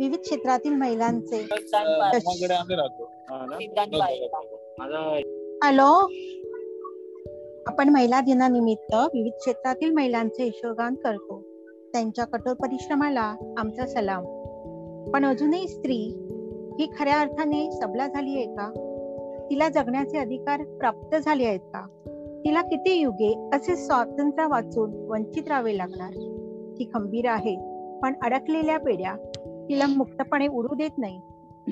विविध क्षेत्रातील महिलांचे. हॅलो? आपण महिला दिनानिमित्त विविध क्षेत्रातील महिलांचे यशोगान करतो. त्यांच्या कठोर परिश्रमाला आमचा सलाम. पण अजूनही स्त्री ही खऱ्या अर्थाने सबला झाली आहे का? तिला जगण्याचे अधिकार प्राप्त झाले आहेत का? तिला किती युगे असे स्वातंत्र्य वाचून वंचित राहावे लागणार? ती खंबीर आहे पण अडकलेल्या पेड्या तिला मुक्तपणे उडू देत नाही.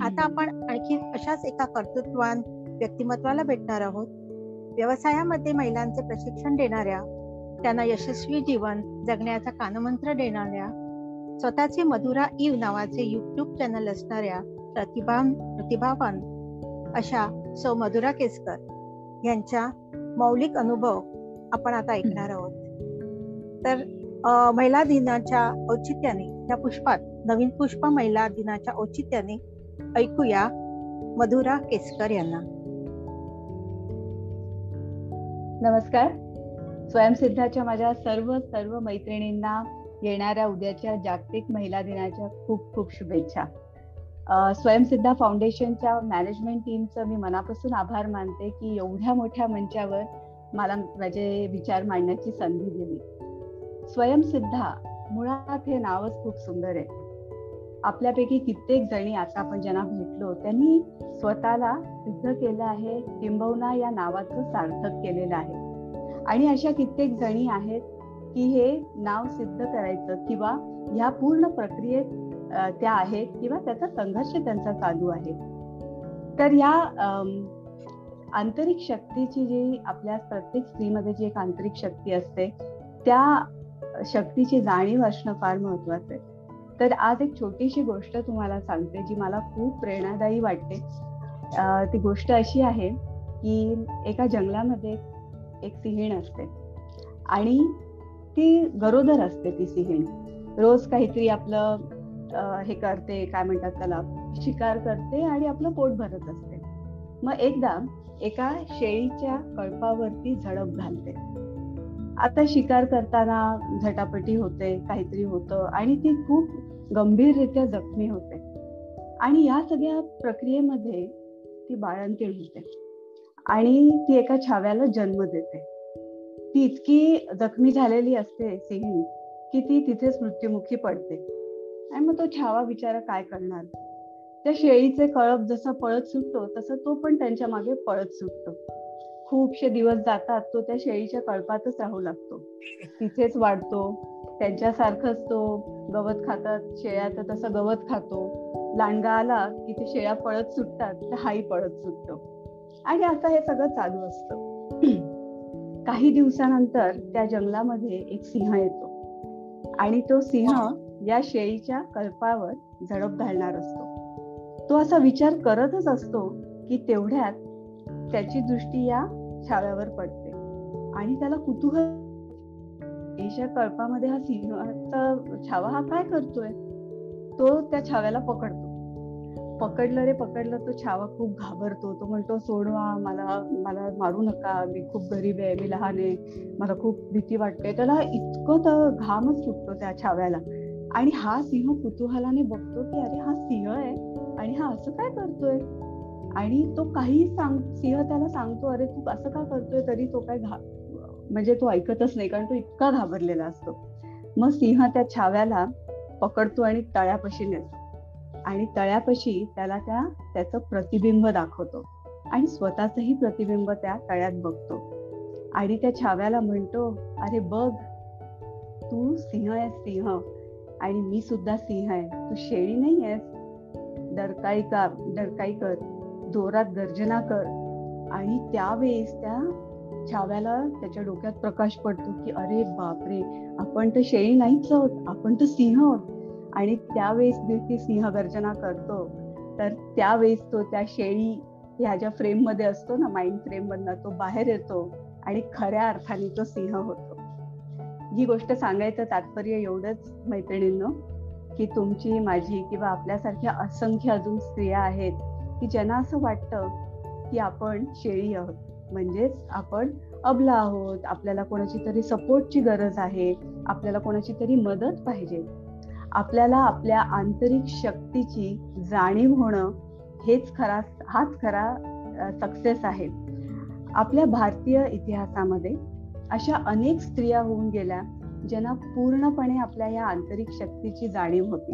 आता आपण आणखी अशाच एका कर्तृत्वान व्यक्तिमत्वाला भेटणार आहोत. व्यवसायामध्ये महिलांचे प्रशिक्षण देणाऱ्या त्यांना यशस्वी जीवन जगण्याचा कानमंत्र देणाऱ्या स्वतःचे मधुरा इव नावाचे युट्यूब चॅनल असणाऱ्या प्रतिभा प्रतिभावान अशा सौ मधुरा केसकर यांच्या मौलिक अनुभव आपण आता ऐकणार आहोत. तर महिला दिनाच्या औचित्याने या पुष्पात नवीन पुष्प महिला दिनाच्या औचित्याने ऐकूया मधुरा केसकर यांना. नमस्कार. स्वयंसिद्धाच्या माझ्या सर्व सर्व मैत्रिणींना येणाऱ्या उद्याच्या जागतिक महिला दिनाच्या खूप खूप शुभेच्छा. स्वयंसिद्धा फाउंडेशनच्या मॅनेजमेंट टीमचं मी मनापासून आभार मानते की एवढ्या मोठ्या मंचावर मला माझे विचार मांडण्याची संधी दिली. स्वयंसिद्धा मुळात हे नावच खूप सुंदर आहे. आपल्यापैकी कित्येक जणी आता आपण ज्यांना भेटलो त्यांनी स्वतःला सिद्ध केलं आहे किंबहुना या नावाचं सार्थक केलेलं आहे. आणि अशा कित्येक जणी आहेत की हे नाव सिद्ध करायचं किंवा ह्या पूर्ण प्रक्रियेत त्या आहेत किंवा त्याचा संघर्ष त्यांचा चालू आहे. तर या आंतरिक शक्तीची जी आपल्या प्रत्येक स्त्रीमध्ये जी एक आंतरिक शक्ती असते त्या शक्तीची जाणीव असणं फार महत्वाचं आहे. तर आज एक छोटीशी गोष्ट तुम्हाला सांगते जी मला खूप प्रेरणादायी वाटते. ती गोष्ट अशी आहे की एका जंगलामध्ये एक सिंहीण असते आणि ती गरोदर असते ती सिंहीण रोज काहीतरी आपलं हे करते काय म्हणतात त्याला शिकार करते आणि आपलं पोट भरत असते. मग एकदा एका शेळीच्या कळपावरती झडप घालते. आता शिकार करताना झटापटी होते काहीतरी होतं आणि ती खूप गंभीररित्या जखमी होते. आणि या सगळ्या प्रक्रियेमध्ये ती बाळंतीण होते. आणि ती एका छाव्याला जन्म देते. ती इतकी जखमी झालेली असते सिंही की ती तिथेच मृत्युमुखी पडते. आणि मग तो छावा बिचारा काय करणार? त्या शेळीचे कळप जसा पळत सुटतो तसं तो पण त्यांच्या मागे पळत सुटतो. खूपशे दिवस जातात तो त्या शेळीच्या कळपातच राहू लागतो. तिथेच वाढतो त्यांच्यासारखंच तो गवत खातात शेळ्या तर तसं गवत खातो. लांडगा आला की ते शेळ्या पळत सुटतात तर हाही पळत सुटतो. आणि आता हे सगळं चालू असतं. काही दिवसानंतर त्या जंगलामध्ये एक सिंह येतो. आणि तो सिंह या शेळीच्या कल्पावर झडप घालणार असतो. तो असा विचार करतच असतो की तेवढ्यात त्याची दृष्टी या छाव्यावर पडते. आणि त्याला कुतूहल एशिया कळपामध्ये हा सिंहाचा छावा हा काय करतोय? तो त्या छाव्याला पकडतो. पकडलं रे पकडलं तो छावा खूप घाबरतो. तो म्हणतो सोडवा मला मला मारू नका. मी खूप गरीब आहे मी लहान आहे. मला खूप भीती वाटते. त्याला इतकं तर घामच सुटतो त्या छाव्याला. आणि हा सिंह कुतूहलाने बघतो की अरे हा सिंह आहे आणि हा असं काय करतोय? आणि तो काही सांग सिंह त्याला सांगतो अरे तू असं का करतोय तरी तो काय घा म्हणजे तो ऐकतच नाही कारण तो इतका घाबरलेला असतो. मग सिंह त्या छाव्याला पकडतो आणि तळ्यापाशी नेतो. आणि तळ्यापाशी त्याला त्या त्याचं प्रतिबिंब दाखवतो. आणि स्वतःचही प्रतिबिंब त्या तळ्यात बघतो. आणि त्या छाव्याला म्हणतो अरे बघ तू सिंह आहेस सिंह. आणि मी सुद्धा सिंह आहे. तू शेळी नाही आहेस. डरकाई का डरकाई कर. जोरात गर्जना कर. आणि त्यावेळेस त्या छाव्याला त्याच्या डोक्यात प्रकाश पडतो की अरे बापरे आपण तर शेळी नाहीच आहोत आपण तर सिंह आहोत. आणि त्यावेळेस ती सिंह गर्जना करतो तर त्यावेळेस तो त्या शेळी ह्या ज्या फ्रेममध्ये असतो ना माइंड फ्रेम मधनं तो बाहेर येतो आणि खऱ्या अर्थाने तो सिंह होतो. ही गोष्ट सांगायचं तात्पर्य एवढंच मैत्रिणींनो की तुमची माझी किंवा आपल्यासारख्या असंख्य अजून स्त्रिया आहेत की ज्यांना असं वाटतं की आपण शेळी आहोत. म्हणजेच आपण अबला आहोत. आपल्याला कोणाची तरी सपोर्टची गरज आहे. आपल्याला कोणाची तरी मदत पाहिजे. आपल्याला आपल्या आंतरिक शक्तीची जाणीव होणं हेच खरा हाच खरा सक्सेस आहे. आपल्या भारतीय इतिहासामध्ये अशा अनेक स्त्रिया होऊन गेल्या ज्यांना पूर्णपणे आपल्या या आंतरिक शक्तीची जाणीव होती.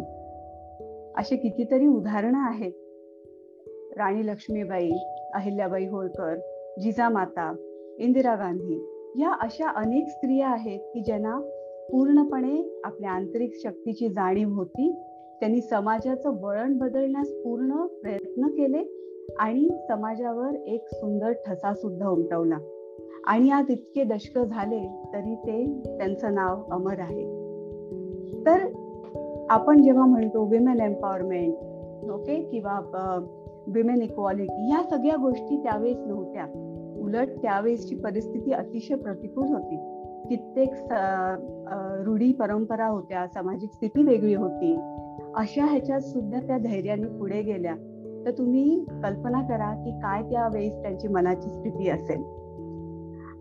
असे कितीतरी उदाहरणं आहेत. राणी लक्ष्मीबाई अहिल्याबाई होळकर जिजामाता इंदिरा गांधी या अशा अनेक स्त्रिया आहेत की ज्यांना पूर्णपणे आपल्या आंतरिक शक्तीची जाणीव होती. त्यांनी समाजाचं वळण बदलण्यास पूर्ण प्रयत्न केले आणि समाजावर एक सुंदर ठसा सुद्धा उमटवला. आणि आज इतके दशक झाले तरी ते त्यांचं नाव अमर आहे. तर आपण जेव्हा म्हणतो विमेन एम्पॉवरमेंट ओके किंवा विमेन इक्वालिटी या सगळ्या गोष्टी त्यावेळेस नव्हत्या. उलट त्यावेळेसची परिस्थिती अतिशय प्रतिकूल होती. कित्येक रूढी परंपरा होत्या सामाजिक स्थिती वेगळी होती. अशा ह्याच्यात सुद्धा त्या धैर्याने पुढे गेल्या. तर तुम्ही कल्पना करा की काय त्यावेळेस त्यांची मनाची स्थिती असेल.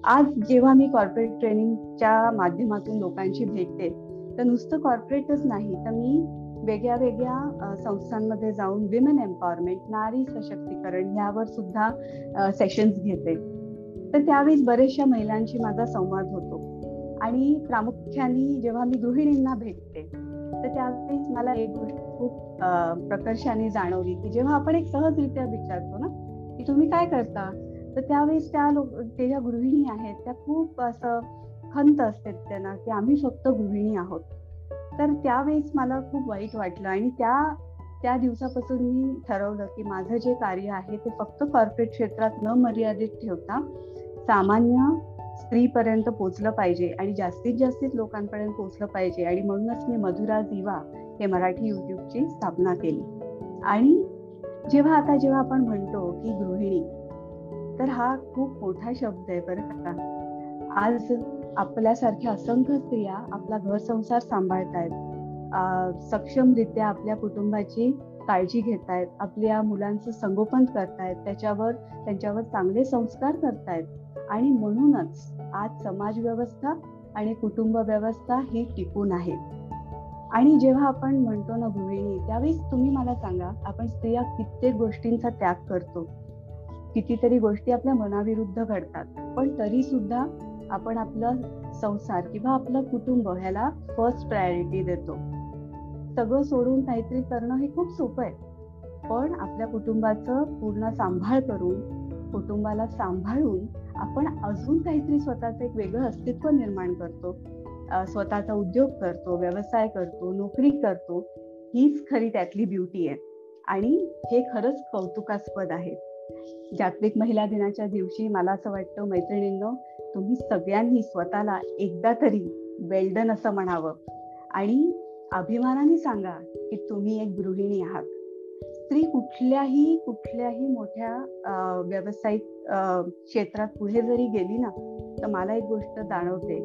आज जेव्हा मी कॉर्पोरेट ट्रेनिंगच्या माध्यमातून लोकांशी भेटते तर नुसतं कॉर्पोरेटच नाही तर मी वेगळ्या वेगळ्या संस्थांमध्ये जाऊन विमेन एम्पॉवरमेंट नारी सशक्तीकरण यावर सुद्धा सेशन्स घेते. तर त्यावेळेस बऱ्याचशा महिलांशी माझा संवाद होतो. आणि प्रामुख्याने जेव्हा मी गृहिणींना भेटते तर त्यावेळेस मला एक गोष्ट खूप प्रकर्षाने जाणवली की जेव्हा आपण एक सहजरित्या विचारतो ना की तुम्ही काय करता? तर त्यावेळेस त्या लोक ते ज्या गृहिणी आहेत त्या खूप असं खंत असते त्यांना की आम्ही फक्त गृहिणी आहोत. तर त्यावेळेस मला खूप वाईट वाटलं आणि त्या त्या दिवसापासून मी ठरवलं की माझं जे कार्य आहे ते फक्त कॉर्पोरेट क्षेत्रात न मर्यादित ठेवता सामान्य स्त्रीपर्यंत पोचलं पाहिजे आणि जास्तीत जास्तीत लोकांपर्यंत पोचलं पाहिजे. आणि म्हणूनच मी मधुरा दिवा हे मराठी युट्यूबची स्थापना केली. आणि जेव्हा आता जेव्हा आपण म्हणतो की गृहिणी तर हा खूप मोठा शब्द आहे बरं का. आज आपल्यासारख्या असंख्य स्त्रिया आपला घर संसार सांभाळतायत सक्षमरित्या आपल्या कुटुंबाची काळजी घेतायत. आपल्या मुलांचं संगोपन करतायत. त्याच्यावर त्यांच्यावर चांगले संस्कार करतायत. आणि म्हणूनच आज समाज व्यवस्था आणि कुटुंब व्यवस्था ही टिकून आहे. आणि जेव्हा आपण म्हणतो ना गृहिणी त्यावेळेस तुम्ही मला सांगा आपण स्त्रिया कित्येक गोष्टींचा त्याग करतो. कितीतरी गोष्टी आपल्या मनाविरुद्ध घडतात. पण तरी सुद्धा आपण आपलं संसार किंवा आपलं कुटुंब ह्याला फर्स्ट प्रायोरिटी देतो. सगळं सोडून काहीतरी करणं हे खूप सोपं आहे. पण आपल्या कुटुंबाचं पूर्ण सांभाळ करून कुटुंबाला सांभाळून आपण अजून काहीतरी स्वतःचं एक वेगळं अस्तित्व निर्माण करतो. स्वतःचा उद्योग करतो व्यवसाय करतो नोकरी करतो हीच खरी त्यातली ब्युटी आहे. आणि हे खरंच कौतुकास्पद आहे. जागतिक महिला दिनाच्या दिवशी मला असं वाटतं मैत्रिणींनो तुम्ही सगळ्यांनी स्वतःला एकदा तरी वेल्डन असं म्हणावं. आणि अभिमानाने सांगा की तुम्ही एक गृहिणी आहात. स्त्री कुठल्याही कुठल्याही मोठ्या व्यावसायिक क्षेत्रात पुढे जरी गेली ना तर मला एक गोष्ट जाणवते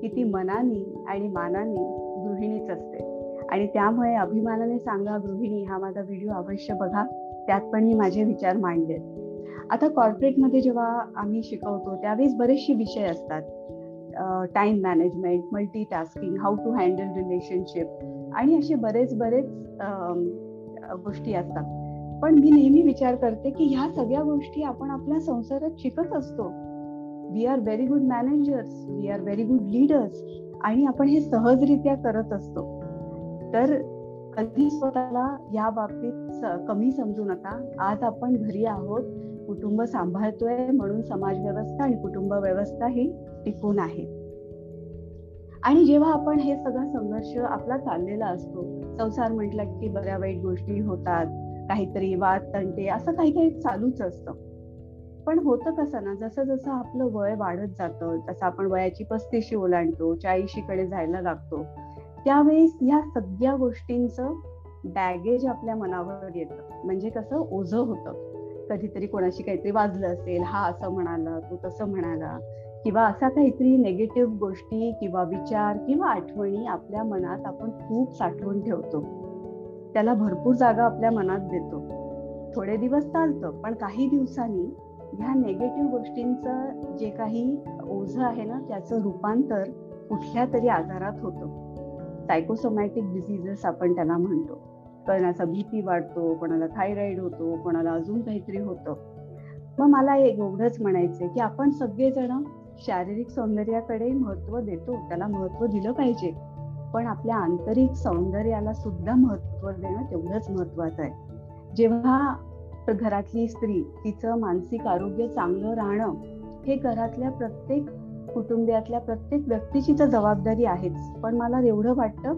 की ती मनानी आणि मानाने गृहिणीच असते. आणि त्यामुळे अभिमानाने सांगा गृहिणी हा माझा व्हिडिओ अवश्य बघा. त्यात पण मी माझे विचार मांडले आता कॉर्पोरेटमध्ये जेव्हा आम्ही शिकवतो त्यावेळेस बरेचसे विषय असतात. Time management multi tasking how to handle relationship आणि असे बरेच बरेच गोष्टी असतात. पण मी नेहमी विचार करते की ह्या सगळ्या गोष्टी आपण आपल्या संसारात शिकत असतो. We are very good managers we are very good leaders आणि आपण हे सहजरित्या करत असतो. तर कधी स्वतःला या बाबतीत कमी समजू नका. आज आपण घरी आहोत कुटुंब सांभाळतोय म्हणून समाज व्यवस्था आणि कुटुंब व्यवस्था ही टिकून आहे. आणि जेव्हा आपण हे सगळा संघर्ष आपला चाललेला असतो संसार म्हटलं की बऱ्या वाईट गोष्टी होतात काहीतरी वाद तंटे असं काही काही चालूच असतं. पण होतं कसं ना जसं जसं आपलं वय वाढत जातं तसं आपण वयाची पस्तीशी ओलांडतो चाळीशीकडे जायला लागतो त्यावेळेस या सगळ्या गोष्टींचं बॅगेज आपल्या मनावर येतं. म्हणजे कसं ओझ होतं. कधीतरी कोणाशी काहीतरी वाजलं असेल हा असं म्हणाला तो तसं म्हणाला किंवा असा काहीतरी नेगेटिव्ह गोष्टी किंवा विचार किंवा आठवणी आपल्या मनात आपण खूप साठवून ठेवतो. त्याला भरपूर जागा आपल्या मनात देतो. थोडे दिवस चालतं पण काही दिवसांनी ह्या नेगेटिव्ह गोष्टींचं जे काही ओझ आहे ना त्याचं रूपांतर कुठल्या तरी आजारात होतं. सायकोसोमॅटिक डिझिजेस आपण त्याला म्हणतो. कोणाचा भीती वाढतो कोणाला थायरॉइड होतो कोणाला अजून काहीतरी होतं. मग मला एवढंच म्हणायचंय की आपण सगळेजण शारीरिक सौंदर्याकडे महत्त्व देतो त्याला महत्त्व दिलं पाहिजे. पण आपल्या आंतरिक सौंदर्याला सुद्धा महत्त्व देणं तेवढंच महत्वाचं आहे. जेव्हा घरातली स्त्री तिचं मानसिक आरोग्य चांगलं राहणं हे घरातल्या प्रत्येक कुटुंबियातल्या प्रत्येक व्यक्तीची तर जबाबदारी आहेच. पण मला एवढं वाटतं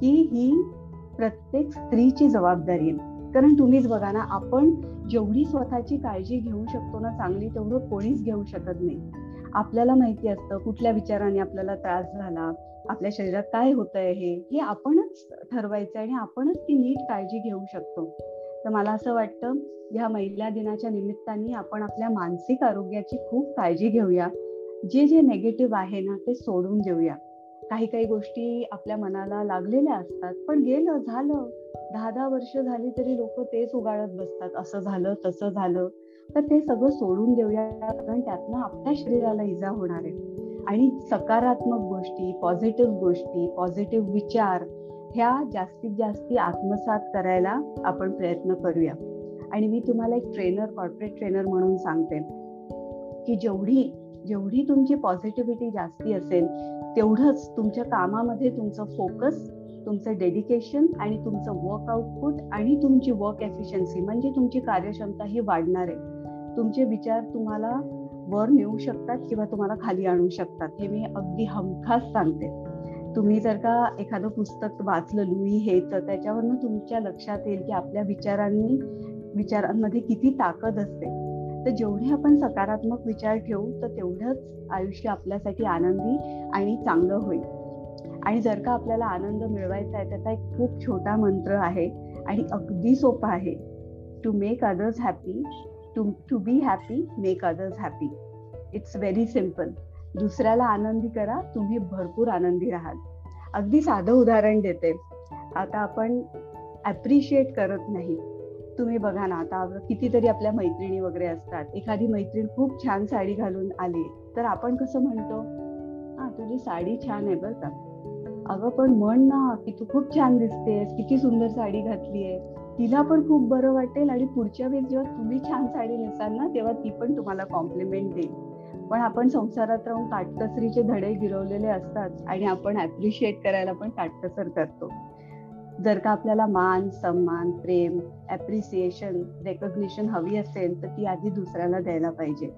की ही प्रत्येक स्त्रीची जबाबदारी आहे. कारण तुम्हीच बघा ना आपण जेवढी स्वतःची काळजी घेऊ शकतो ना चांगली तेवढं कोणीच घेऊ शकत नाही. आपल्याला माहिती असतं कुठल्या विचाराने आपल्याला त्रास झाला आपल्या शरीरात काय होत आहे हे आपणच ठरवायचं आणि आपणच ती नीट काळजी घेऊ शकतो. तर मला असं वाटतं ह्या महिला दिनाच्या निमित्ताने आपण आपल्या मानसिक आरोग्याची खूप काळजी घेऊया. जे जे नेगेटिव्ह आहे ना ते सोडून देऊया. काही काही गोष्टी आपल्या मनाला लागलेल्या असतात पण गेलं झालं. दहा दहा वर्ष झाली तरी लोक तेच उगाळत बसतात. असं झालं तसं झालं. तर ते सगळं सोडून देऊया कारण त्यातनं आपल्या शरीराला इजा होणार आहे. आणि सकारात्मक गोष्टी पॉझिटिव्ह गोष्टी पॉझिटिव्ह विचार ह्या जास्तीत जास्ती आत्मसात करायला आपण प्रयत्न करूया. आणि मी तुम्हाला एक ट्रेनर कॉर्पोरेट ट्रेनर म्हणून सांगते की जेवढी जेवढी तुमची पॉझिटिव्हिटी जास्ती असेल तेवढंच तुमच्या कामामध्ये तुमचं फोकस तुमचं डेडिकेशन आणि तुमचं वर्क आउटपुट आणि तुमची वर्क एफिशियन्सी म्हणजे तुमची कार्यक्षमता ही वाढणार आहे. तुमचे विचार तुम्हाला वर नेऊ शकतात किंवा तुम्हाला खाली आणू शकतात. हे मी अगदी हमखास सांगते. तुम्ही जर का एखादं पुस्तक वाचलं लुई हे तर त्याच्यावरनं तुमच्या लक्षात येईल की आपल्या विचारांनी विचारांमध्ये किती ताकद असते. तर जेवढे आपण सकारात्मक विचार ठेवू तर तेवढंच आयुष्य आपल्यासाठी आनंदी आणि चांगलं होईल. आणि जर का आपल्याला आनंद मिळवायचा आहे त्याचा एक खूप छोटा मंत्र आहे आणि अगदी सोपा आहे. To make others happy to to be happy make others happy it's very simple दुसऱ्याला आनंदी करा तुम्ही भरपूर आनंदी राहाल. अगदी साधं उदाहरण देते. आता आपण ॲप्रिशिएट करत नाही. तुम्ही बघा ना आता कितीतरी आपल्या मैत्रिणी वगैरे असतात. एखादी मैत्रीण खूप छान साडी घालून आली तर आपण कसं म्हणतो? हा तुझी साडी छान आहे बरं का. अगं पण म्हण ना की तू खूप छान दिसतेस किती सुंदर साडी घातली आहे तिला पण खूप बरं वाटेल आणि पुढच्या वेळेस जेव्हा तुम्ही छान साडी नेसाल ना तेव्हा ती पण तुम्हाला कॉम्प्लिमेंट देईल. पण आपण संसारात राहून काटकसरीचे धडे गिरवलेले असतात आणि आपण ऍप्रिशिएट करायला पण काटकसर करतो. जर का आपल्याला मान सन्मान प्रेम ऍप्रिसिएशन रेकॉग्निशन हवी असेल तर ती आधी दुसऱ्याला द्यायला पाहिजे.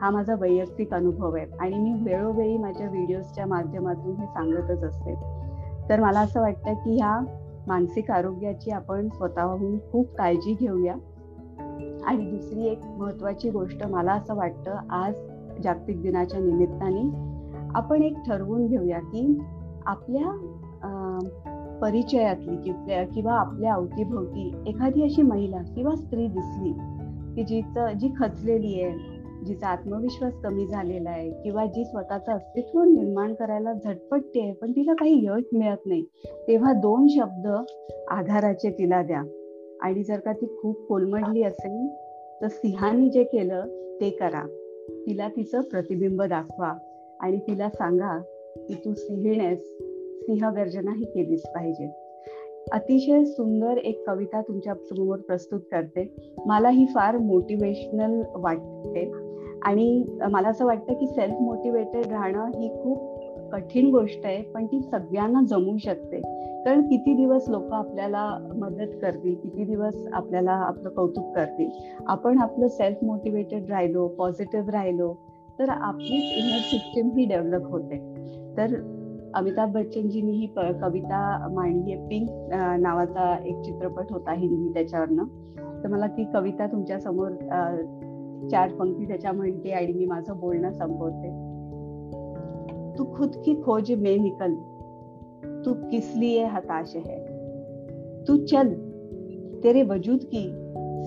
हा माझा वैयक्तिक अनुभव आहे आणि मी वेळोवेळी माझ्या व्हिडिओजच्या माध्यमातून हे सांगतच असते. तर मला असं वाटतं की ह्या मानसिक आरोग्याची आपण स्वतःहून खूप काळजी घेऊया. आणि दुसरी एक महत्वाची गोष्ट मला असं वाटतं आज जागतिक दिनाच्या निमित्ताने आपण एक ठरवून घेऊया की आपल्या परिचयातली किंवा आपल्या अवतीभोवती एखादी अशी महिला किंवा स्त्री दिसली की जिचं जी खचलेली आहे जिचा आत्मविश्वास कमी झालेला आहे किंवा जी स्वतःचं अस्तित्व निर्माण करायला झटपटते आहे पण तिला काही यश मिळत नाही तेव्हा दोन शब्द आधाराचे तिला द्या. आणि जर का ती खूप कोलमडली असेल तर सिंहानी जे केलं ते करा. तिला तिचं प्रतिबिंब दाखवा आणि तिला सांगा की तू सिंहिणेस स्नेहगर्जनाही केलीच पाहिजे. अतिशय सुंदर एक कविता तुमच्यासमोर प्रस्तुत करते. मला ही फार मोटिवेशनल वाटते. आणि मला असं वाटतं की सेल्फ मोटिवेटेड राहणं ही खूप कठीण गोष्ट आहे पण ती सगळ्यांना जमू शकते. कारण किती दिवस लोक आपल्याला मदत करतील किती दिवस आपल्याला आपलं कौतुक करतील. आपण आपलं सेल्फ मोटिवेटेड राहिलो पॉझिटिव्ह राहिलो तर आपली इनर सिस्टीम ही डेव्हलप होते. तर अमिताभ बच्चनजींनी ही कविता मांडली आहे. पिंक नावाचा एक चित्रपट होता हिंदी त्याच्यावरनं. तर मला ती कविता तुमच्यासमोर चार पंक्ती त्याच्या म्हणते आणि मी माझं बोलणं संपवते. तू खुद की खोज में निकल तू किस लिए हताश है? तू चल तेरे वजूद की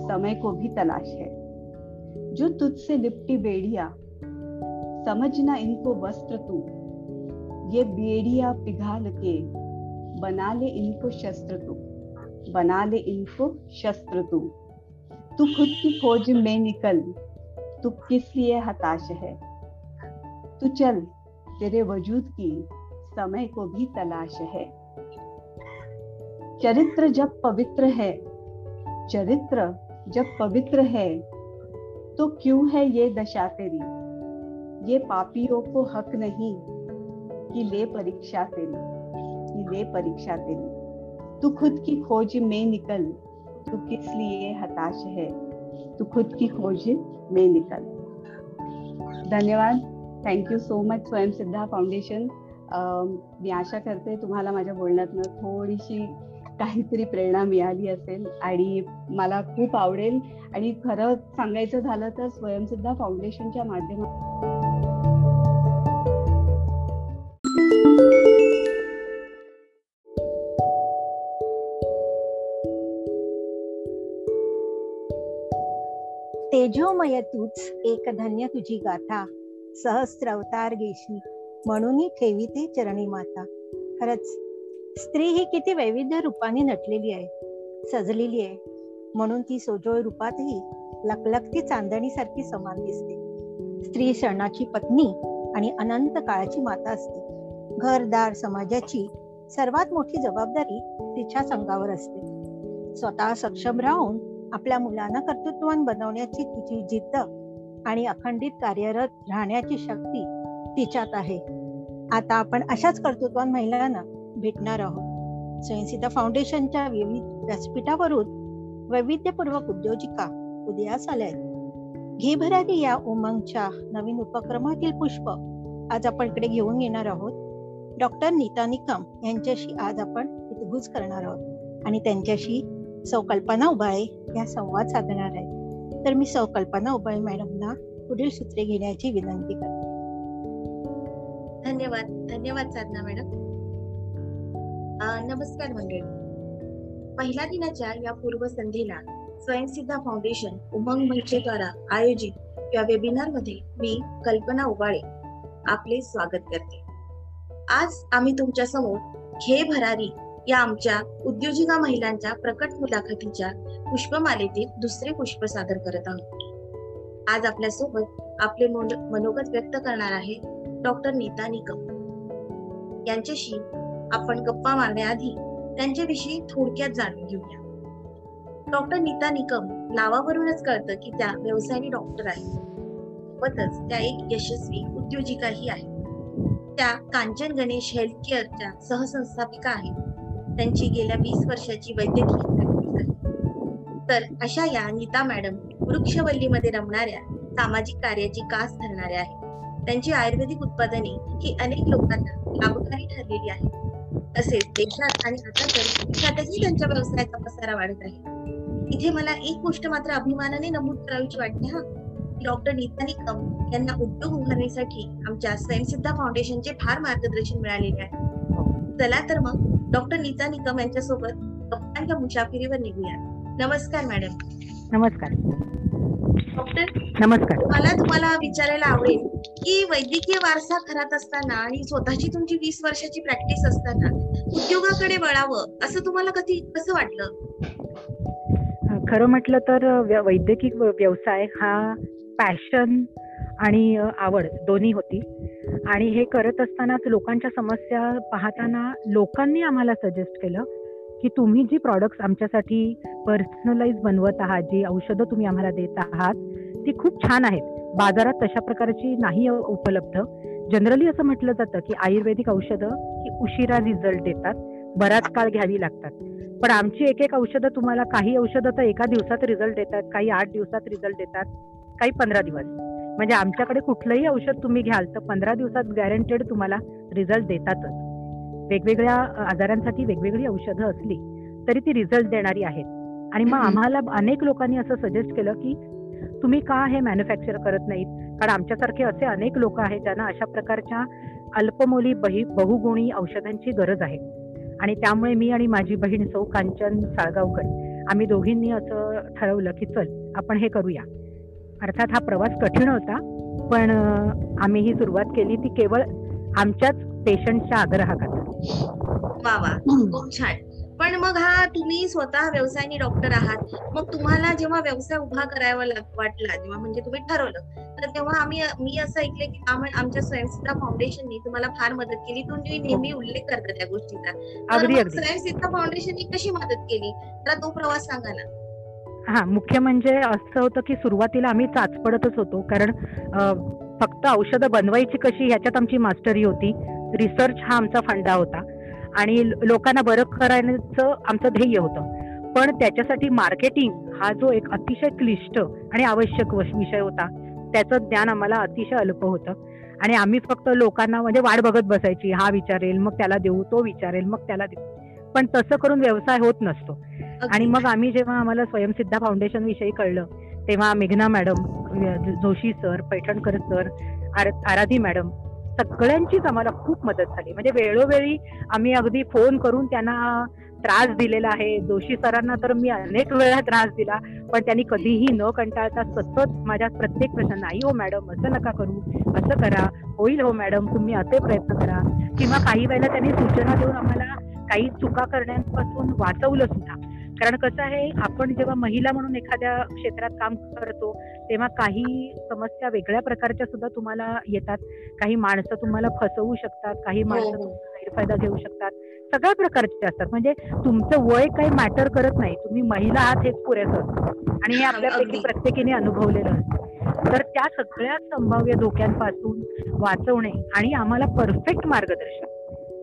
समय को भी तलाश है। जो तुझसे लिपटी बेड़िया समझना इनको वस्त्र तू ये बेड़िया पिघाल के बना ले इनको शस्त्र तू, बना ले इनको शस्त्र तू। तू खुद की खोज में निकल, तू किस लिए हताश है? तू चल, तेरे वजूद की समय को भी तलाश है। चरित्र जब पवित्र है, चरित्र जब पवित्र है तो क्यों है ये दशा तेरी? ये पापियों को हक नहीं की ले परीक्षा तेरी की ले परीक्षा तेरी। तू खुद की खोज में निकल तू किस लिए हताश है? तू खुद की खोज में निकल। धन्यवाद। Thank you so much Swayamsiddha foundation मी आशा करते तुम्हाला माझ्या बोलण्यातनं थोडीशी काहीतरी प्रेरणा मिळाली असेल आणि मला खूप आवडेल. आणि खरं सांगायचं झालं तर स्वयंसिद्धा फाउंडेशनच्या माध्यमातून तेजोमय तूच एक धन्य तुझी गाथा सहस्त्र अवतार घेशी म्हणूनही ठेवी ते चरणी माता. खरंच स्त्री ही किती वैविध्य रूपाने नटलेली आहे सजलेली आहे म्हणून ती सोजोळ रूपातही लकलकती चांदणी सारखी समान दिसते. स्त्री शरणाची पत्नी आणि अनंत काळाची माता असते. घरदार समाजाची सर्वात मोठी जबाबदारी तिच्या संघावर असते. स्वतः सक्षम राहून आपल्या मुलांना कर्तृत्वान बनवण्याची तिची जिद्द आणि अखंडित कार्यरत राहण्याची शक्ती तिच्यात आहे. आता आपण अशाच कर्तृत्वान महिलांना भेटणार आहोत. स्वयंसिद्धा फाउंडेशनच्या विविध व्यासपीठावरून वैविध्यपूर्वक उद्योजिका उदयास आल्या आहेत. घे भरारी या उमंगच्या नवीन उपक्रमातील पुष्प आज आपण इकडे घेऊन येणार आहोत. डॉक्टर नीता निकम यांच्याशी आज आपण हितगुज करणार आहोत. आणि त्यांच्याशी सौकल्पना उबाळे या संवाद साधणार आहे तर मी सौकल्पना उबाळे मॅडमना पुढील सूत्रे घेण्याची विनंती करते. धन्यवाद. धन्यवाद साधना मॅडम. नमस्कार मंडळी. पहिल्या दिनाच्या या पूर्वसंध्येला स्वयंसिद्धा फाउंडेशन उमंग द्वारा आयोजित या वेबिनारमध्ये मी कल्पना उबाळे आपले स्वागत करते. आज आम्ही तुमच्यासमोर घे भरारी या आमच्या उद्योजिका महिलांच्या प्रकट मुलाखतीच्या पुष्पमालेतील दुसरे पुष्प सादर करत आहोत. आज आपल्यासोबत आपले मनोगत व्यक्त करणार आहे डॉक्टर नीता निकम. यांच्याशी आपण गप्पा मारण्याआधी त्यांच्याविषयी थोडक्यात जाणून घेऊया. डॉक्टर नीता निकम नावावरूनच कळतं की त्या व्यवसायाने डॉक्टर आहेत. सोबतच त्या एक यशस्वी उद्योजिकाही आहेत. त्या कांचन गणेश हेल्थ केअरच्या सहसंस्थापिका आहेत. त्यांची गेल्या वीस वर्षाची वैद्यकीय तर अशा या नीता मॅडम वृक्षवल्लीमध्ये रमणाऱ्या सामाजिक कार्याची कास धरणाऱ्या आहेत. त्यांची आयुर्वेदिक उत्पादने ही अनेक लोकांना लाभकारी ठरलेली आहेत. तसेच देशात आणि आता तर देशातही त्यांच्या व्यवसायाचा पसारा वाढत आहे. इथे मला एक गोष्ट मात्र अभिमानाने नमूद करावीची वाटते हा. डॉक्टर नीता निकम यांना उद्योग उभारणीसाठी आमच्या स्वयंसिद्धा फाउंडेशनचे फार मार्गदर्शन मिळालेले आहे. चला तर मग डॉक्टर नीता निकम यांच्यासोबत गप्पांच्या मुसाफिरीवर निघूया. नमस्कार मॅडम. नमस्कार. डॉक्टर नमस्कार. मला तुम्हाला विचारायला आवडेल की वैद्यकीय वारसा घरात असताना आणि स्वतःची तुमची वीस वर्षाची प्रॅक्टिस असताना उद्योगाकडे वळावं असं तुम्हाला कधी कसं वाटलं? खरं म्हटलं तर वैद्यकीय व्यवसाय हा पॅशन आणि आवड दोन्ही होती. आणि हे करत असतानाच लोकांच्या समस्या पाहताना लोकांनी आम्हाला सजेस्ट केलं की तुम्ही जी प्रॉडक्ट्स आमच्यासाठी पर्सनलाइज बनवत आहात जी औषधं तुम्ही आम्हाला देत आहात ती खूप छान आहेत. बाजारात तशा प्रकारची नाही उपलब्ध. जनरली असं म्हटलं जातं की आयुर्वेदिक औषधं ही उशिरा रिझल्ट देतात. बराच काळ घ्यावी लागतात. पण आमची एक एक औषधं तुम्हाला काही औषधं तर एका दिवसात रिझल्ट देतात काही आठ दिवसात रिझल्ट देतात. काही पंधरा दिवस. म्हणजे आमच्याकडे कुठलंही औषध तुम्ही घ्याल तर पंधरा दिवसात गॅरंटेड तुम्हाला रिझल्ट देतातच. वेगवेगळ्या आजारांसाठी वेगवेगळी औषधं असली तरी ती रिझल्ट देणारी आहेत. आणि मग आम्हाला अनेक लोकांनी असं सजेस्ट केलं की तुम्ही का हे मॅन्युफॅक्चर करत नाहीत? कारण आमच्यासारखे असे अनेक लोक आहेत ज्यांना अशा प्रकारच्या अल्पमोली बही बहुगुणी औषधांची गरज आहे. आणि त्यामुळे मी आणि माझी बहीण सौ कांचन साळगावकर आम्ही दोघींनी असं ठरवलं की चल आपण हे करूया. अर्थात हा प्रवास कठीण होता पण आम्ही ही सुरुवात केली ती केवळ आमच्याच पेशंटच्या आग्रहाखातर. वा वा खूप छान. पण मग हा तुम्ही स्वतः व्यवसायाने डॉक्टर आहात. मग तुम्हाला जेव्हा व्यवसाय उभा करावा वाटला जेव्हा म्हणजे तुम्ही ठरवलं तर तेव्हा आम्ही मी असं ऐकलंय की आम- आमच्या स्वयंसिद्धा फाउंडेशनने तुम्हाला फार मदत केली. तुम्ही नेहमी उल्लेख करता त्या गोष्टीचा. स्वयंसिद्धा फाउंडेशनने कशी मदत केली? तर तो प्रवास सांगा ना. हा मुख्य म्हणजे असं होतं की सुरुवातीला आम्ही चाचपडतच होतो. कारण फक्त औषधं बनवायची कशी ह्याच्यात आमची मास्टरी होती. रिसर्च हा आमचा फंडा होता. आणि लोकांना बरं करायचं आमचं ध्येय होतं. पण त्याच्यासाठी मार्केटिंग हा जो एक अतिशय क्लिष्ट आणि आवश्यक विषय होता. त्याचं ज्ञान आम्हाला अतिशय अल्प होतं. आणि आम्ही फक्त लोकांना म्हणजे वाट बघत बसायची. हा विचारेल मग त्याला देऊ तो विचारेल मग त्याला देऊ. पण तसं करून व्यवसाय होत नसतो. आणि मग आम्ही जेव्हा आम्हाला स्वयंसिद्धा फाउंडेशन विषयी कळलं तेव्हा मेघना madam Joshi sir Paithankar sir R- Aradhi madam सगळ्यांचीच आम्हाला खूप मदत झाली. म्हणजे वेळोवेळी आम्ही अगदी फोन करून त्यांना त्रास दिलेला आहे. जोशी सरांना तर मी अनेक वेळा त्रास दिला पण त्यांनी कधीही न कंटाळता सतत माझ्या प्रत्येक प्रश्न नाही हो मॅडम असं नका करू असं करा होईल हो मॅडम तुम्ही असे प्रयत्न करा. किंवा काही वेळेला त्यांनी सूचना देऊन आम्हाला काही चुका करण्यापासून वाचवलं सुद्धा. कारण कसं आहे आपण जेव्हा महिला म्हणून एखाद्या क्षेत्रात काम करतो तेव्हा काही समस्या वेगळ्या प्रकारच्या सुद्धा तुम्हाला येतात. काही माणसं तुम्हाला फसवू शकतात काही माणसं हो. गैरफायदा घेऊ शकतात. सगळ्या प्रकारचे असतात. म्हणजे तुमचं वय काही मॅटर करत नाही. तुम्ही महिला आहात हेच पुरेसं असतं. आणि हे आपल्यापैकी. प्रत्येकीने अनुभवलेलं असतं. तर त्या सगळ्या संभाव्य धोक्यांपासून वाचवणे आणि आम्हाला परफेक्ट मार्गदर्शन.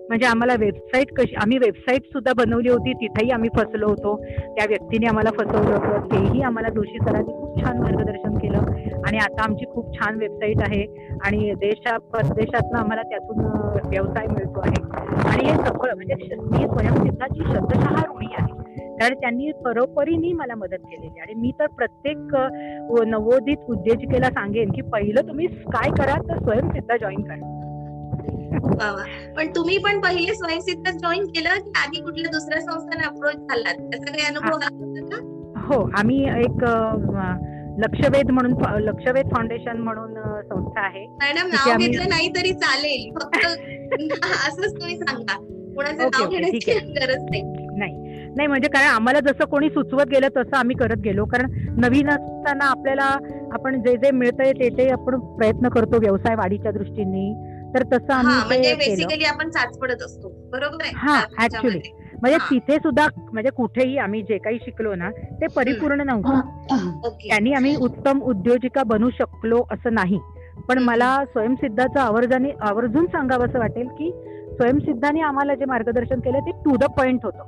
म्हणजे आम्हाला वेबसाईट कशी आम्ही वेबसाईट सुद्धा बनवली होती तिथेही आम्ही फसलो होतो. त्या व्यक्तीने आम्हाला फसवलं होतं. तेही आम्हाला जोशी सरांनी खूप छान मार्गदर्शन केलं. आणि आता आमची खूप छान वेबसाईट आहे. आणि देशा परदेशातनं आम्हाला त्यातून व्यवसाय मिळतो आहे. आणि हे सगळं म्हणजे मी स्वयंसिद्धाची शब्दशः ऋणी आहे. कारण त्यांनी परोपरीने मला मदत केलेली. आणि मी तर प्रत्येक नवोदित उद्योजिकेला सांगेन की पहिलं तुम्ही काय करा तर स्वयंसिद्धा जॉईन करा. वा वा. पण तुम्ही पण पहिले स्वयंसिद्धा जॉईन केलं की आधी कुठल्या दुसऱ्या संस्थाने अप्रोच झालात? त्याचा काही अनुभव का? हो आम्ही एक लक्षवेध म्हणून लक्षवेध फाउंडेशन म्हणून संस्था आहे. मॅडम नाव घेतलं नाही तरी चालेल. फक्त असंच तुम्ही सांगा. कोणाचं नाव घेण्याची. गरज नाही. नाही म्हणजे कारण आम्हाला जसं कोणी सुचवत गेलं तसं आम्ही करत गेलो. कारण नवीन असताना आपल्याला आपण जे जे मिळतंय ते ते आपण प्रयत्न करतो व्यवसाय वाढीच्या दृष्टीने. तर तसं हा आम्ही म्हणजे बेसिकली आपण चाचपडत असतो. बरोबर आहे हा, त्याच्यामध्ये. म्हणजे. तिथे सुद्धा म्हणजे कुठेही आम्ही जे काही शिकलो ना ते परिपूर्ण नव्हतं. ओके. त्यांनी आम्ही उत्तम उद्योजिका बनू शकलो असं नाही. पण. मला स्वयंसिद्धाचं आवर्जाने आवर्जून सांगावं असं वाटेल की स्वयंसिद्धाने आम्हाला जे मार्गदर्शन केलं ते टू द पॉइंट होतं.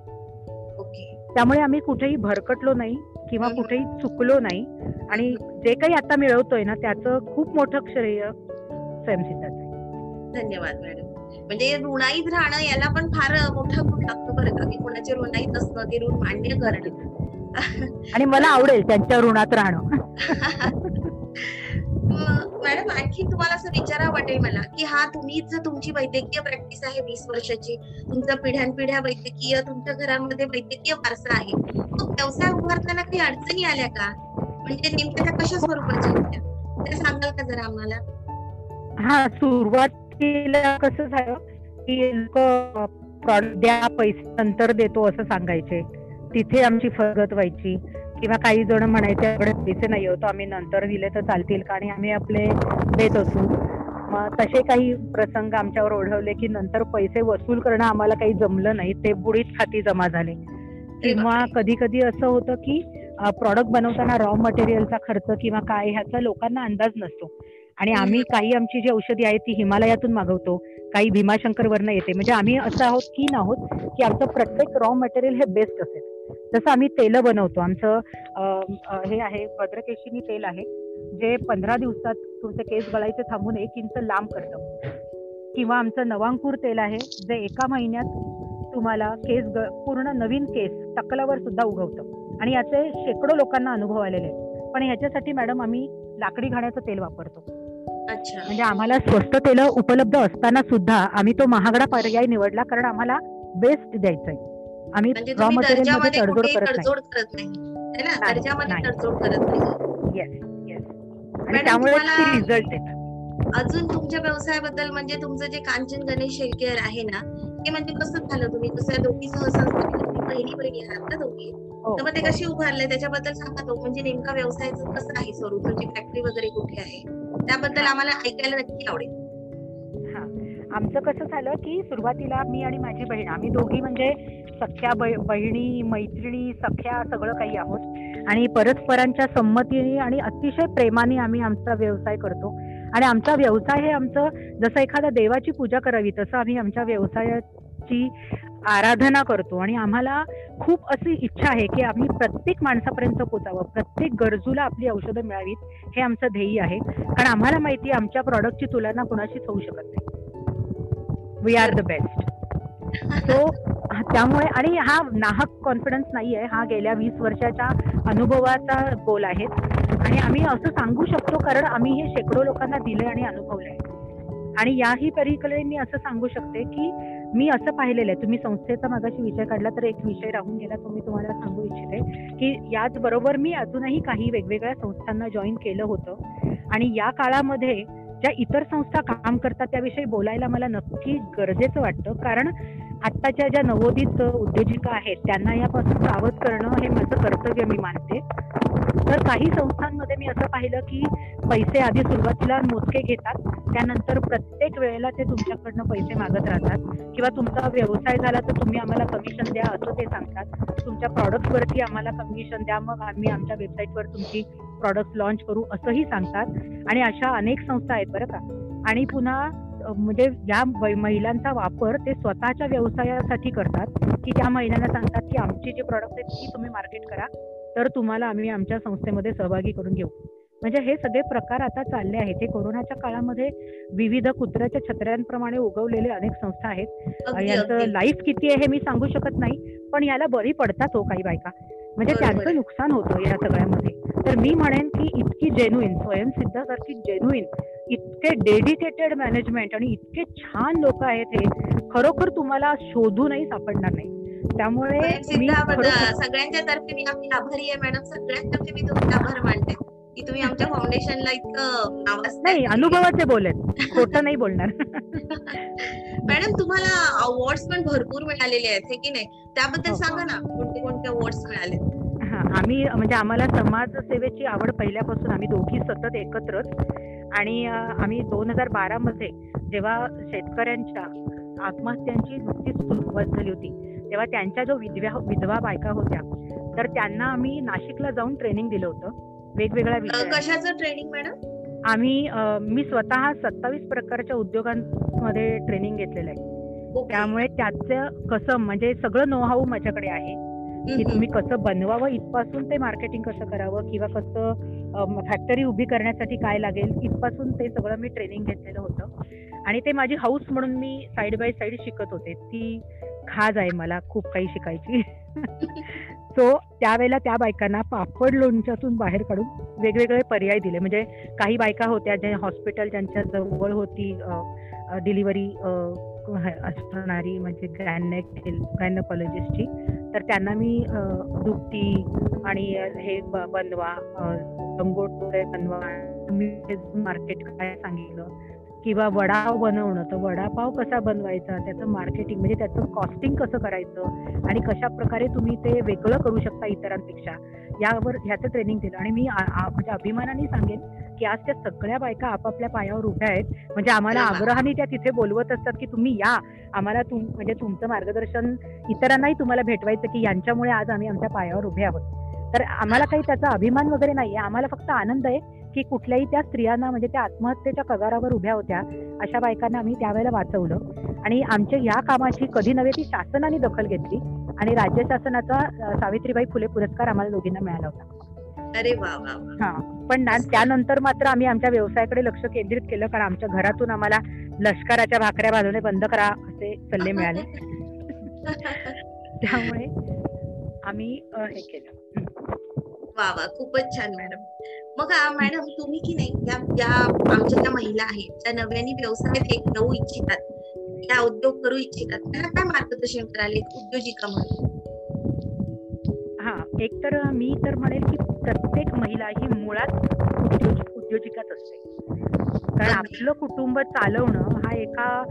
ओके. त्यामुळे आम्ही कुठेही भरकटलो नाही किंवा. कुठेही चुकलो नाही. आणि जे काही आता मिळवतोय ना त्याचं खूप मोठं श्रेय स्वयंसिद्धाचं. धन्यवाद मॅडम. म्हणजे ऋणाईत राहणं याला पण फार मोठा गुण लागतो बरं का की कोणाचे ऋणाईत असणं ते ऋण मान्य करणं. आणि मला आवडेल त्यांच्या ऋणात राहणं. मॅडम आणखी तुम्हाला असं विचारा वाटेल मला की हा तुम्हीच तुमची वैद्यकीय प्रॅक्टिस आहे वीस वर्षाची तुमचा पिढ्यानपिढ्या वैद्यकीय तुमच्या घरामध्ये वैद्यकीय वारसा आहे मग व्यवसाय उभारताना काही अडचणी आल्या का? म्हणजे नेमक्या त्या कशा स्वरूपाच्या होत्या? त्या सांगाल का जरा आम्हाला? हा सुरुवातीला कसं झालं की लोक प्रॉडक्ट द्या पैसे नंतर देतो असं सांगायचे. तिथे आमची फरगत व्हायची. किंवा काही जण म्हणायचे आपल्याकडे पैसे नाही होतो आम्ही नंतर दिले तर चालतील का? आणि आम्ही आपले देत असू. मग तसे काही प्रसंग आमच्यावर ओढवले की नंतर पैसे वसूल करणं आम्हाला काही जमलं नाही. ते बुडीत खाती जमा झाले. किंवा कधी कधी असं होतं की प्रॉडक्ट बनवताना रॉ मटेरियलचा खर्च किंवा काय ह्याचा लोकांना अंदाज नसतो. आणि आम्ही काही आमची जी औषधी आहेत ती हिमालयातून मागवतो काही भीमाशंकर वरनं येते. म्हणजे आम्ही असं आहोत की आहोत की आमचं प्रत्येक रॉ मटेरियल हे बेस्ट असेल. जसं आम्ही तेल बनवतो आमचं हे आहे भद्रकेशिनी तेल आहे जे पंधरा दिवसात तुमचे केस गळायचे थांबून एक इंच लांब करतं. किंवा आमचं नवांकुर तेल आहे जे एका महिन्यात तुम्हाला केस ग पूर्ण नवीन केस टकलावर सुद्धा उगवतं. आणि याचे शेकडो लोकांना अनुभव आलेले आहेत. पण ह्याच्यासाठी मॅडम आम्ही लाकडी घाण्याचं तेल वापरतो. म्हणजे आम्हाला स्वस्त तेल उपलब्ध असताना सुद्धा आम्ही तो महागडा पर्याय निवडला कारण आम्हाला बेस्ट द्यायचंय. आम्ही म्हणजे रॉ तुम्ही मटेरियलमध्ये दर्जामध्ये तडजोड करत नाही. है त्यामुळे रिझल्ट अजून तुमच्या व्यवसायाबद्दल म्हणजे तुमचं जे कांचन गणेश हेल्थकेअर आहे ना ते म्हणजे कसं झालं तुम्ही? कसं दोघी सहसंस्थापक बहिणी बहिणी आहात ना दोघी? तर मग ते हो. कशी उभारले? त्याच्याबद्दल सांगा तो. म्हणजे नेमका व्यवसायाचं कसं आहे? स्वरूप तुमची फॅक्टरी वगैरे कुठे आहे? त्याबद्दल आम्हाला ऐकायला नक्की आवडेल. हा. आमचं कसं झालं की सुरुवातीला मी आणि माझी बहीण आम्ही दोघी म्हणजे सख्या बहिणी मैत्रिणी सख्या सगळं काही आहोत. आणि परस्परांच्या संमतीने आणि अतिशय प्रेमाने आम्ही आमचा व्यवसाय करतो. आणि आमचा व्यवसाय हे आमचं जसं एखाद्या देवाची पूजा करावी तसं आम्ही आमच्या व्यवसायाची आराधना करतो. आणि आम्हाला खूप अशी इच्छा आहे की आम्ही प्रत्येक माणसापर्यंत पोचावं. प्रत्येक गरजूला आपली औषधं मिळावीत हे आमचं ध्येय आहे. कारण आम्हाला माहिती आहे आमच्या प्रॉडक्टची तुलना कुणाशीच होऊ शकत नाही. We are the best so त्यामुळे आणि हा नाहक कॉन्फिडन्स नाही आहे. हा गेल्या वीस वर्षाच्या अनुभवाचा गोल आहे. आणि आम्ही असं सांगू शकतो कारण आम्ही हे शेकडो लोकांना दिलंय आणि अनुभवलंय. आणि याही परीकडे मी असं सांगू शकते की मी असं पाहिलेलं आहे. तुम्ही संस्थेचा मागाशी विषय काढला तर एक विषय राहून गेला तो मी तुम्हाला सांगू इच्छिते. की याचबरोबर मी अजूनही काही वेगवेगळ्या संस्थांना जॉईन केलं होतं. आणि या काळामध्ये ज्या इतर संस्था काम करतात त्याविषयी बोलायला मला नक्की गरजेचं वाटतं. कारण आत्ताच्या ज्या नवोदित उद्योजिका आहेत त्यांना यापासून सावध करणं हे माझं कर्तव्य मी मानते. तर काही संस्थांमध्ये मी असं पाहिलं की पैसे आधी सुरुवातीला मोजके घेतात त्यानंतर प्रत्येक वेळेला ते तुमच्याकडनं पैसे मागत राहतात. किंवा तुमचा व्यवसाय झाला तर तुम्ही आम्हाला कमिशन द्या असं ते सांगतात. तुमच्या प्रॉडक्टवरती आम्हाला कमिशन द्या मग आम्ही आमच्या वेबसाईटवर तुमची प्रॉडक्ट लॉन्च करू असंही सांगतात. आणि अशा अनेक संस्था आहेत बरं का. आणि पुन्हा म्हणजे या बै- महिलांचा वापर ते स्वतःच्या व्यवसायासाठी करतात की त्या महिलांना सांगतात की आमची जी प्रॉडक्ट आहेत ती तुम्ही मार्केट करा तर तुम्हाला आम्ही आमच्या संस्थेमध्ये सहभागी करून घेऊ. म्हणजे हे सगळे प्रकार आता चालले आहेत. हे कोरोनाच्या काळामध्ये विविध कुत्र्याच्या छत्र्यांप्रमाणे उगवलेले अनेक संस्था आहेत. यांचं लाईफ किती आहे हे मी सांगू शकत नाही पण याला बरी पडतात हो काही बायका. म्हणजे त्यांचं. नुकसान होतं या सगळ्यामध्ये. तर मी म्हणेन की इतकी जेन्युइन स्वयंसिद्धासारखी जेन्युइन इतके डेडिकेटेड मॅनेजमेंट आणि इतके छान लोक आहेत हे खरोखर तुम्हाला शोधूनही सापडणार नाही. त्यामुळे सगळ्यांच्या तर्फे मी आपली आभारी आहे मॅडम. सगळ्यांतर्फे मी तुमचे आभार मानते. की तुम्ही आमच्या फाउंडेशनला इतकं. नाही अनुभवाचे बोलेत. खोटं नाही बोलणार. मॅडम तुम्हाला अवॉर्ड्स पण भरपूर मिळालेले आहेत हे की नाही? त्याबद्दल हो. सांगा ना कोणते कोणते अवॉर्ड्स मिळाले हा आम्ही म्हणजे आम्हाला समाजसेवेची आवड पहिल्यापासून आम्ही दोघी सतत एकत्रच. आणि आम्ही दोन हजार बारा मध्ये जेव्हा शेतकऱ्यांच्या आत्महत्यांची नुकतीच सुरुवात झाली होती तेव्हा त्यांच्या जो विधव्या विधवा बायका होत्या तर त्यांना आम्ही नाशिकला जाऊन ट्रेनिंग दिलं होतं. वेगवेगळ्या कशाचं ट्रेनिंग मॅडम आम्ही मी स्वतः सत्तावीस प्रकारच्या उद्योगांमध्ये ट्रेनिंग घेतलेलं आहे. त्यामुळे त्याचं कसं म्हणजे सगळं नो हाऊ माझ्याकडे आहे. की तुम्ही कसं बनवावं इथपासून ते मार्केटिंग कसं करावं किंवा कसं फॅक्टरी उभी करण्यासाठी काय लागेल इथपासून ते सगळं मी ट्रेनिंग घेतलेलं होतं. आणि ते माझी हाऊस म्हणून मी साईड बाय साईड शिकत होते. ती खाज आहे मला खूप काही शिकायची. सो त्यावेळेला त्या बायकांना पापड लोणच्यातून बाहेर काढून वेगवेगळे पर्याय दिले. म्हणजे काही बायका होत्या ज्या हॉस्पिटल ज्यांच्या जवळ होती डिलिव्हरी असणारी म्हणजे गायनेक गायनोकॉलॉजिस्टची तर त्यांना मी दुपटी आणि हे बनवा लंगोट बनवा तुम्ही मार्केट काय सांगितलं. किंवा वडापाव बनवणं तर वडापाव कसा बनवायचा त्याचं मार्केटिंग म्हणजे त्याचं कॉस्टिंग कसं करायचं आणि कशा प्रकारे तुम्ही ते वेगळं करू शकता इतरांपेक्षा यावर ह्याचं ट्रेनिंग दिलं. आणि मी म्हणजे अभिमानाने सांगेन की आज त्या सगळ्या बायका आपापल्या पायावर उभ्या आहेत. म्हणजे आम्हाला. आग्रहाने त्या तिथे बोलवत असतात की तुम्ही या. आम्हाला तुम म्हणजे तुमचं मार्गदर्शन इतरांनाही तुम्हाला भेटवायचं की यांच्यामुळे आज आम्ही आमच्या पायावर उभे आहोत. तर आम्हाला काही त्याचा अभिमान वगैरे नाहीये. आम्हाला फक्त आनंद आहे की कुठल्याही त्या स्त्रियांना म्हणजे त्या आत्महत्येच्या कगारावर उभ्या होत्या अशा बायकांना आम्ही त्यावेळेला वाचवलं. आणि आमच्या या कामाची कधी नव्हे ती शासनाने दखल घेतली आणि राज्य शासनाचा सावित्रीबाई फुले पुरस्कार आम्हाला दोघींना मिळाला होता. अरे वा. हा. पण ना- त्यानंतर मात्र आम्ही आमच्या व्यवसायाकडे लक्ष केंद्रित केलं कारण आमच्या घरातून आम्हाला लष्कराच्या भाकऱ्या बांधणे बंद करा असे सल्ले मिळाले. त्यामुळे आम्ही हे केलं. वा वा खूपच छान मॅडम. मग मॅडम तुम्ही की नाही या या आमच्या ज्या महिला आहेत ज्या नव्याने व्यवसायात एक येऊ इच्छितात. या उद्योग करू इच्छितात. त्यांना काय मार्गदर्शन एक उद्योजिका म्हणून. हा एक तर मी तर म्हणेल की प्रत्येक महिला ही मुळात उद्योज- उद्योजिकाच असते. कारण आपलं कुटुंब चालवणं हा एका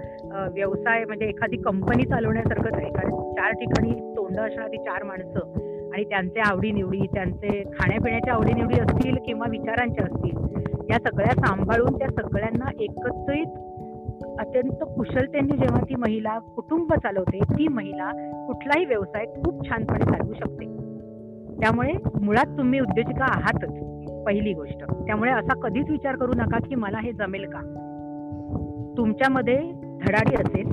व्यवसाय म्हणजे एखादी कंपनी चालवण्यासारखंच आहे. कारण चार ठिकाणी तोंड असणारी चार माणसं आणि त्यांचे आवडीनिवडी त्यांचे खाण्यापिण्याच्या आवडीनिवडी असतील किंवा विचारांच्या असतील या सगळ्या सांभाळून त्या सगळ्यांना एकत्रित अत्यंत कुशलतेने जेव्हा ती महिला कुटुंब चालवते ती महिला कुठलाही व्यवसाय खूप छानपणे चालवू शकते. त्यामुळे मुळात तुम्ही उद्योजिका आहातच पहिली गोष्ट. त्यामुळे असा कधीच विचार करू नका की मला हे जमेल का. तुमच्यामध्ये धडाडी असेल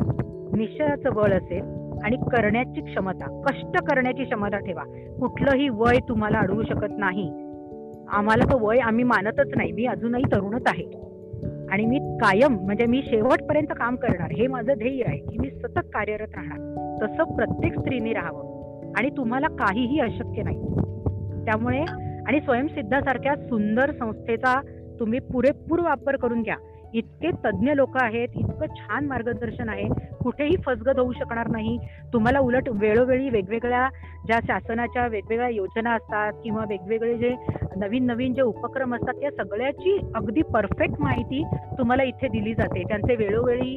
निश्चयाचं बळ असेल आणि करण्याची क्षमता कष्ट करण्याची क्षमता ठेवा. कुठलंही वय तुम्हाला अडवू शकत नाही. आम्हाला तो वय आम्ही मानतच नाही. मी अजूनही तरुणच आहे. आणि मी कायम म्हणजे मी शेवटपर्यंत काम करणार. हे माझं ध्येय आहे की मी सतत कार्यरत राहणार. तसं प्रत्येक स्त्रीने राहावं. आणि तुम्हाला काहीही अशक्य नाही. त्यामुळे आणि स्वयंसिद्धासारख्या सुंदर संस्थेचा तुम्ही पुरेपूर वापर करून घ्या. इतके तज्ज्ञ लोक आहेत इतकं छान मार्गदर्शन आहे. कुठेही फसगत होऊ शकणार नाही. तुम्हाला उलट वेळोवेळी वेगवेगळ्या ज्या शासनाच्या वेगवेगळ्या योजना असतात किंवा वेगवेगळे जे नवीन नवीन जे उपक्रम असतात त्या सगळ्याची अगदी परफेक्ट माहिती तुम्हाला इथे दिली जाते. त्यांचे वेळोवेळी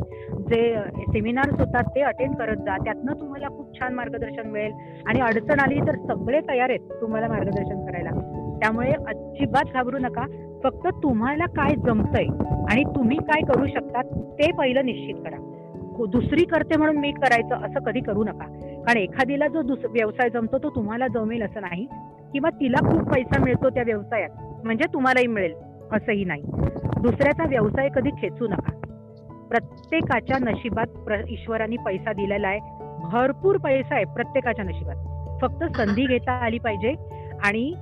जे सेमिनार्स होतात ते अटेंड करत जा. त्यातनं तुम्हाला खूप छान मार्गदर्शन मिळेल. आणि अडचण आली तर सगळे तयार आहेत तुम्हाला मार्गदर्शन करायला. त्यामुळे अजिबात घाबरू नका. फक्त तुम्हाला काय जमतंय आणि तुम्ही काय करू शकता ते पहिलं निश्चित करा. हो, दुसरी करते म्हणून मी करायचं असं कधी करू नका. कारण एखादीला जो दुस व्यवसाय जमतो तो तुम्हाला जमेल असं नाही. किंवा तिला खूप पैसा मिळतो त्या व्यवसायात म्हणजे तुम्हालाही मिळेल असंही नाही. दुसऱ्याचा व्यवसाय कधी खेचू नका. प्रत्येकाच्या नशिबात ईश्वराने पैसा दिलेला आहे. भरपूर पैसा आहे प्रत्येकाच्या नशिबात. फक्त संधी घेता आली पाहिजे आणि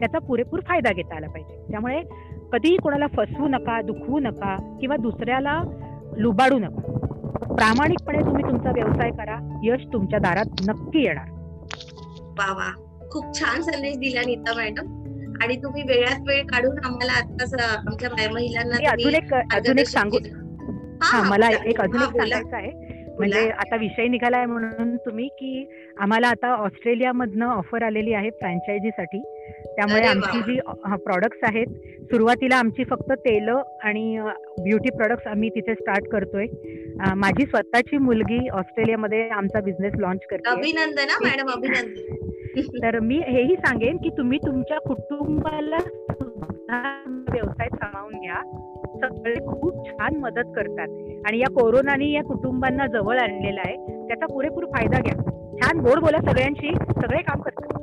त्याचा पुरेपूर फायदा घेता आला पाहिजे. त्यामुळे कधीही कोणाला फसवू नका दुखवू नका किंवा दुसऱ्याला लुबाडू नका. प्रामाणिकपणे तुम्ही तुमचा व्यवसाय करा यश तुमच्या दारात नक्की येणार वा वा खूप छान संदेश दिला नीता मॅडम आणि तुम्ही वेळात वेळ काढून आम्हाला आताच आमच्या बाय- महिलांना अजून एक अजून एक सांगू. हा मला. एक अजून एक. सांगायचं आहे म्हणजे आता विषय निघालाय म्हणून तुम्ही की आम्हाला आता ऑस्ट्रेलियामधनं ऑफर आलेली आहे फ्रँचायझीसाठी त्यामुळे. आमची जी प्रॉडक्ट्स आहेत सुरुवातीला आमची फक्त तेल आणि ब्युटी प्रॉडक्ट्स आम्ही तिथे स्टार्ट करतोय. माझी स्वतःची मुलगी ऑस्ट्रेलियामध्ये आमचा बिझनेस लॉन्च करते. अभिनंदन मॅडम अभिनंदन. तर मी हेही सांगेन की तुम्ही तुमच्या कुटुंबाला व्यवसाय सामावून घ्या. सगळे खूप छान मदत करतात. आणि या कोरोनाने या कुटुंबांना जवळ आणलेला आहे. त्याचा पुरेपूर फायदा घ्या. छान गोड बोला सगळ्यांशी. सगळे काम करतात.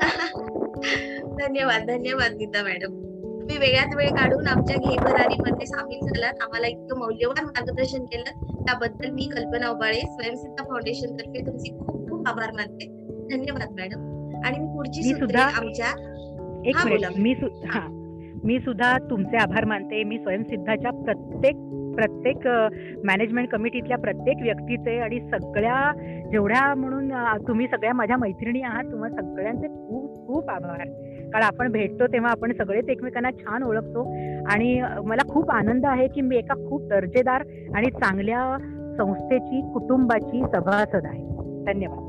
धन्यवाद धन्यवाद नीता मॅडम. तुम्ही वेळात वेळ काढून आमच्या घेभरारीमध्ये सामील झालात. आम्हाला इतकं मौल्यवान मार्गदर्शन केलं. त्याबद्दल मी कल्पना उबाळे स्वयंसिद्धा फाउंडेशन तर्फे तुमचे खूप खूप आभार मानते. धन्यवाद मॅडम. आणि मी पुढची सुद्धा- आमच्या एक. मिनिट. मी मी सुद्धा तुमचे आभार मानते. मी स्वयंसिद्धाच्या प्रत्येक प्रत्येक मॅनेजमेंट कमिटीतल्या प्रत्येक व्यक्तीचे आणि सगळ्या जेवढ्या म्हणून तुम्ही सगळ्या माझ्या मैत्रिणी आहात तुम्हा सगळ्यांचे खूप खूप आभार. कारण आपण भेटतो तेव्हा आपण सगळेच एकमेकांना छान ओळखतो आणि मला खूप आनंद आहे की मी एका खूप दर्जेदार आणि चांगल्या संस्थेची कुटुंबाची सभासद आहे. धन्यवाद.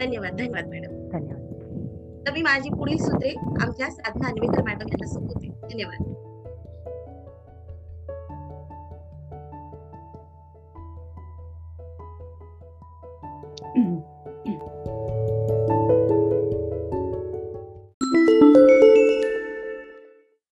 धन्यवाद धन्यवाद मॅडम. धन्यवाद. तर मी माझी पुढील सूत्रे आमच्या साधना अन्वेकर मॅडम यांना सोपवते. धन्यवाद. हम्म.